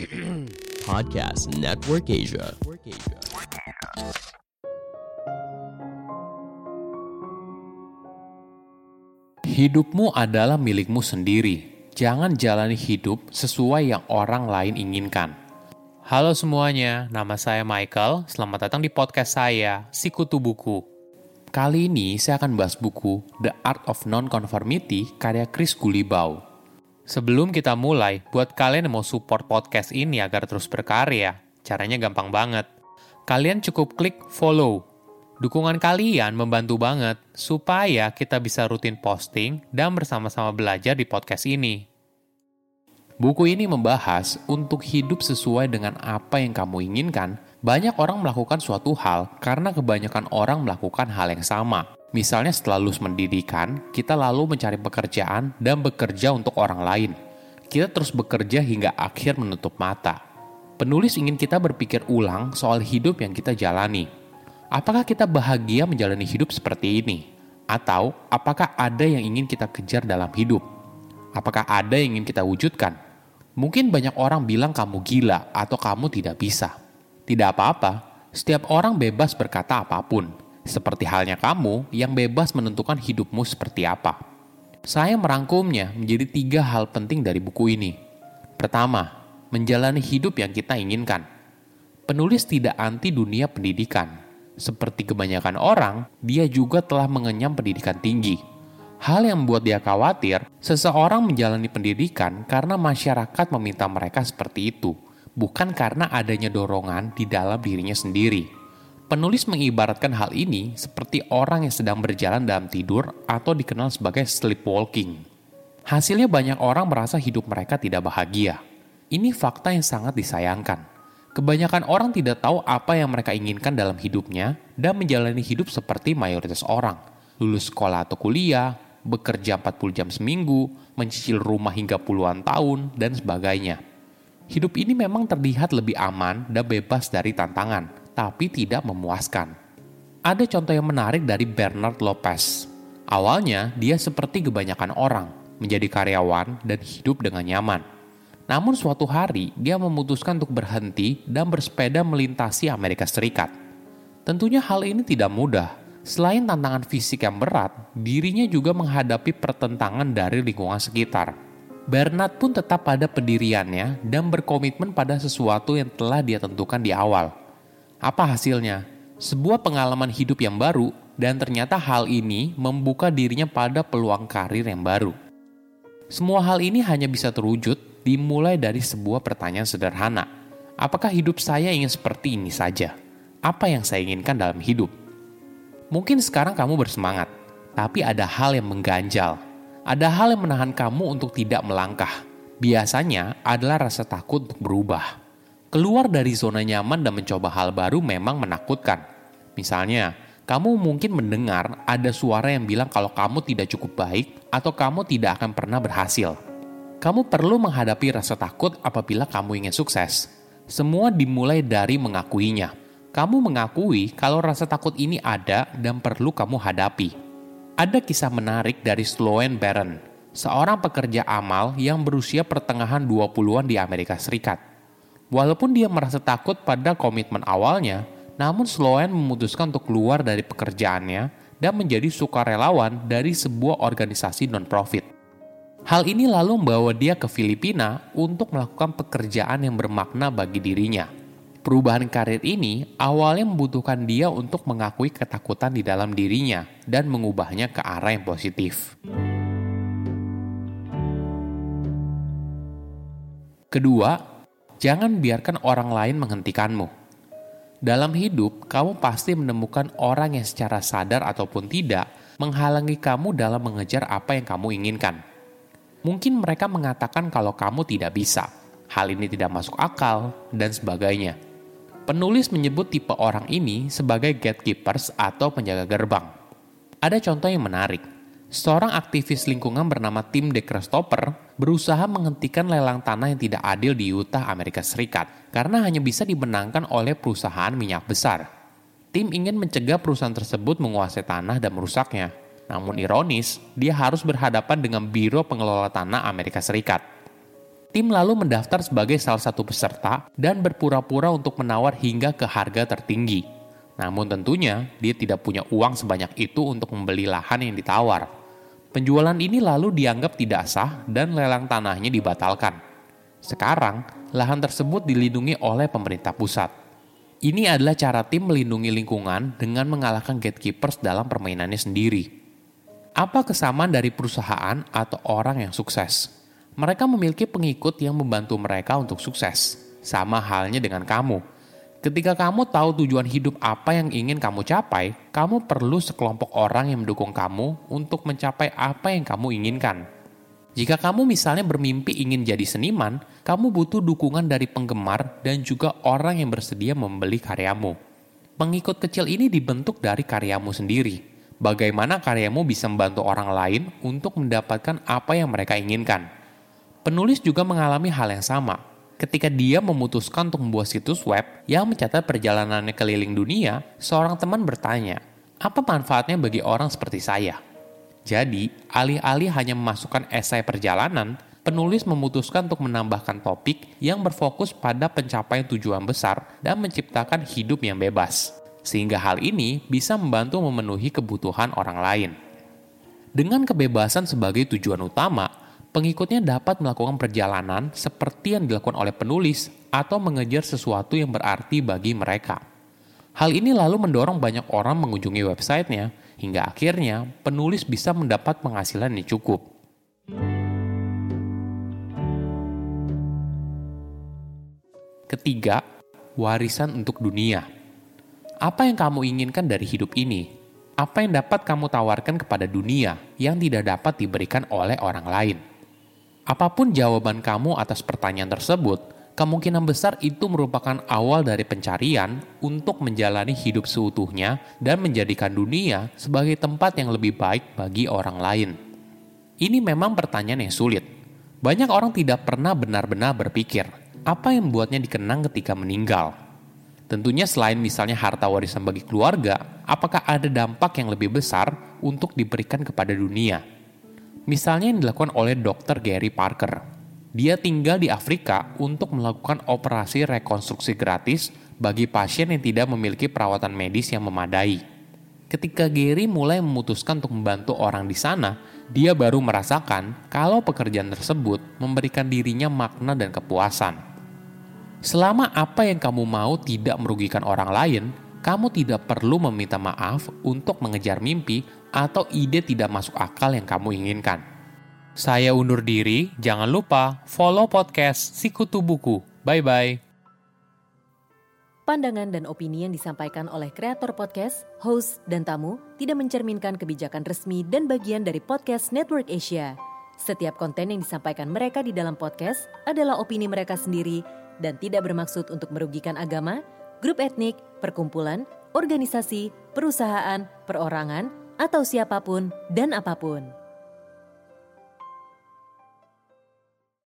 Podcast Network Asia. Hidupmu adalah milikmu sendiri. Jangan jalani hidup sesuai yang orang lain inginkan. Halo semuanya, nama saya Michael. Selamat datang di podcast saya, Sikutu Buku. Kali ini saya akan bahas buku The Art of Non-Conformity karya Chris Gulibau. Sebelum kita mulai, buat kalian yang mau support podcast ini agar terus berkarya, caranya gampang banget. Kalian cukup klik follow. Dukungan kalian membantu banget supaya kita bisa rutin posting dan bersama-sama belajar di podcast ini. Buku ini membahas untuk hidup sesuai dengan apa yang kamu inginkan. Banyak orang melakukan suatu hal karena kebanyakan orang melakukan hal yang sama. Misalnya setelah lulus pendidikan, kita lalu mencari pekerjaan dan bekerja untuk orang lain. Kita terus bekerja hingga akhir menutup mata. Penulis ingin kita berpikir ulang soal hidup yang kita jalani. Apakah kita bahagia menjalani hidup seperti ini? Atau apakah ada yang ingin kita kejar dalam hidup? Apakah ada yang ingin kita wujudkan? Mungkin banyak orang bilang kamu gila atau kamu tidak bisa. Tidak apa-apa, setiap orang bebas berkata apa pun seperti halnya kamu yang bebas menentukan hidupmu seperti apa. Saya merangkumnya menjadi tiga hal penting dari buku ini. Pertama, menjalani hidup yang kita inginkan. Penulis tidak anti dunia pendidikan. Seperti kebanyakan orang, dia juga telah mengenyam pendidikan tinggi. Hal yang membuat dia khawatir, seseorang menjalani pendidikan karena masyarakat meminta mereka seperti itu, bukan karena adanya dorongan di dalam dirinya sendiri. Penulis mengibaratkan hal ini seperti orang yang sedang berjalan dalam tidur atau dikenal sebagai sleepwalking. Hasilnya banyak orang merasa hidup mereka tidak bahagia. Ini fakta yang sangat disayangkan. Kebanyakan orang tidak tahu apa yang mereka inginkan dalam hidupnya dan menjalani hidup seperti mayoritas orang. Lulus sekolah atau kuliah, bekerja 40 jam seminggu, mencicil rumah hingga puluhan tahun, dan sebagainya. Hidup ini memang terlihat lebih aman dan bebas dari tantangan, tapi tidak memuaskan. Ada contoh yang menarik dari Bernard Lopez. Awalnya, dia seperti kebanyakan orang, menjadi karyawan dan hidup dengan nyaman. Namun suatu hari, dia memutuskan untuk berhenti dan bersepeda melintasi Amerika Serikat. Tentunya hal ini tidak mudah. Selain tantangan fisik yang berat, dirinya juga menghadapi pertentangan dari lingkungan sekitar. Bernard pun tetap pada pendiriannya dan berkomitmen pada sesuatu yang telah dia tentukan di awal – apa hasilnya? Sebuah pengalaman hidup yang baru, dan ternyata hal ini membuka dirinya pada peluang karir yang baru. Semua hal ini hanya bisa terwujud dimulai dari sebuah pertanyaan sederhana. Apakah hidup saya ingin seperti ini saja? Apa yang saya inginkan dalam hidup? Mungkin sekarang kamu bersemangat, tapi ada hal yang mengganjal. Ada hal yang menahan kamu untuk tidak melangkah. Biasanya adalah rasa takut untuk berubah. Keluar dari zona nyaman dan mencoba hal baru memang menakutkan. Misalnya, kamu mungkin mendengar ada suara yang bilang kalau kamu tidak cukup baik atau kamu tidak akan pernah berhasil. Kamu perlu menghadapi rasa takut apabila kamu ingin sukses. Semua dimulai dari mengakuinya. Kamu mengakui kalau rasa takut ini ada dan perlu kamu hadapi. Ada kisah menarik dari Sloan Baron, seorang pekerja amal yang berusia pertengahan 20-an di Amerika Serikat. Walaupun dia merasa takut pada komitmen awalnya, namun Sloan memutuskan untuk keluar dari pekerjaannya dan menjadi sukarelawan dari sebuah organisasi non-profit. Hal ini lalu membawa dia ke Filipina untuk melakukan pekerjaan yang bermakna bagi dirinya. Perubahan karir ini awalnya membutuhkan dia untuk mengakui ketakutan di dalam dirinya dan mengubahnya ke arah yang positif. Kedua, Jangan biarkan orang lain menghentikanmu. Dalam hidup, kamu pasti menemukan orang yang secara sadar ataupun tidak menghalangi kamu dalam mengejar apa yang kamu inginkan. Mungkin mereka mengatakan kalau kamu tidak bisa, hal ini tidak masuk akal, dan sebagainya. Penulis menyebut tipe orang ini sebagai gatekeepers atau penjaga gerbang. Ada contoh yang menarik seorang aktivis lingkungan bernama Tim De Christopher berusaha menghentikan lelang tanah yang tidak adil di Utah, Amerika Serikat, karena hanya bisa dimenangkan oleh perusahaan minyak besar. Tim ingin mencegah perusahaan tersebut menguasai tanah dan merusaknya. Namun ironis, dia harus berhadapan dengan Biro Pengelola Tanah Amerika Serikat. Tim lalu mendaftar sebagai salah satu peserta dan berpura-pura untuk menawar hingga ke harga tertinggi. Namun tentunya dia tidak punya uang sebanyak itu untuk membeli lahan yang ditawar. Penjualan ini lalu dianggap tidak sah dan lelang tanahnya dibatalkan. Sekarang, lahan tersebut dilindungi oleh pemerintah pusat. Ini adalah cara tim melindungi lingkungan dengan mengalahkan gatekeepers dalam permainannya sendiri. Apa kesamaan dari perusahaan atau orang yang sukses? Mereka memiliki pengikut yang membantu mereka untuk sukses. Sama halnya dengan kamu. Ketika kamu tahu tujuan hidup apa yang ingin kamu capai, kamu perlu sekelompok orang yang mendukung kamu untuk mencapai apa yang kamu inginkan. Jika kamu misalnya bermimpi ingin jadi seniman, kamu butuh dukungan dari penggemar dan juga orang yang bersedia membeli karyamu. Pengikut kecil ini dibentuk dari karyamu sendiri. Bagaimana karyamu bisa membantu orang lain untuk mendapatkan apa yang mereka inginkan? Penulis juga mengalami hal yang sama. Ketika dia memutuskan untuk membuat situs web yang mencatat perjalanannya keliling dunia, seorang teman bertanya, apa manfaatnya bagi orang seperti saya? Jadi, alih-alih hanya memasukkan esai perjalanan, penulis memutuskan untuk menambahkan topik yang berfokus pada pencapaian tujuan besar dan menciptakan hidup yang bebas. Sehingga hal ini bisa membantu memenuhi kebutuhan orang lain. Dengan kebebasan sebagai tujuan utama, pengikutnya dapat melakukan perjalanan seperti yang dilakukan oleh penulis atau mengejar sesuatu yang berarti bagi mereka. Hal ini lalu mendorong banyak orang mengunjungi websitenya, hingga akhirnya penulis bisa mendapat penghasilan yang cukup. Ketiga, warisan untuk dunia. Apa yang kamu inginkan dari hidup ini? Apa yang dapat kamu tawarkan kepada dunia yang tidak dapat diberikan oleh orang lain? Apa pun jawaban kamu atas pertanyaan tersebut, kemungkinan besar itu merupakan awal dari pencarian untuk menjalani hidup seutuhnya dan menjadikan dunia sebagai tempat yang lebih baik bagi orang lain. Ini memang pertanyaan yang sulit. Banyak orang tidak pernah benar-benar berpikir apa yang membuatnya dikenang ketika meninggal. Tentunya selain misalnya harta warisan bagi keluarga, apakah ada dampak yang lebih besar untuk diberikan kepada dunia? Misalnya yang dilakukan oleh Dr. Gary Parker. Dia tinggal di Afrika untuk melakukan operasi rekonstruksi gratis bagi pasien yang tidak memiliki perawatan medis yang memadai. Ketika Gary mulai memutuskan untuk membantu orang di sana, dia baru merasakan kalau pekerjaan tersebut memberikan dirinya makna dan kepuasan. Selama apa yang kamu mau tidak merugikan orang lain, kamu tidak perlu meminta maaf untuk mengejar mimpi atau ide tidak masuk akal yang kamu inginkan. Saya undur diri, jangan lupa follow podcast Sikutu Buku. Bye-bye. Pandangan dan opini yang disampaikan oleh kreator podcast, host, dan tamu tidak mencerminkan kebijakan resmi dan bagian dari podcast Network Asia. Setiap konten yang disampaikan mereka di dalam podcast adalah opini mereka sendiri dan tidak bermaksud untuk merugikan agama, grup etnik, perkumpulan, organisasi, perusahaan, perorangan, atau siapa pun dan apa pun.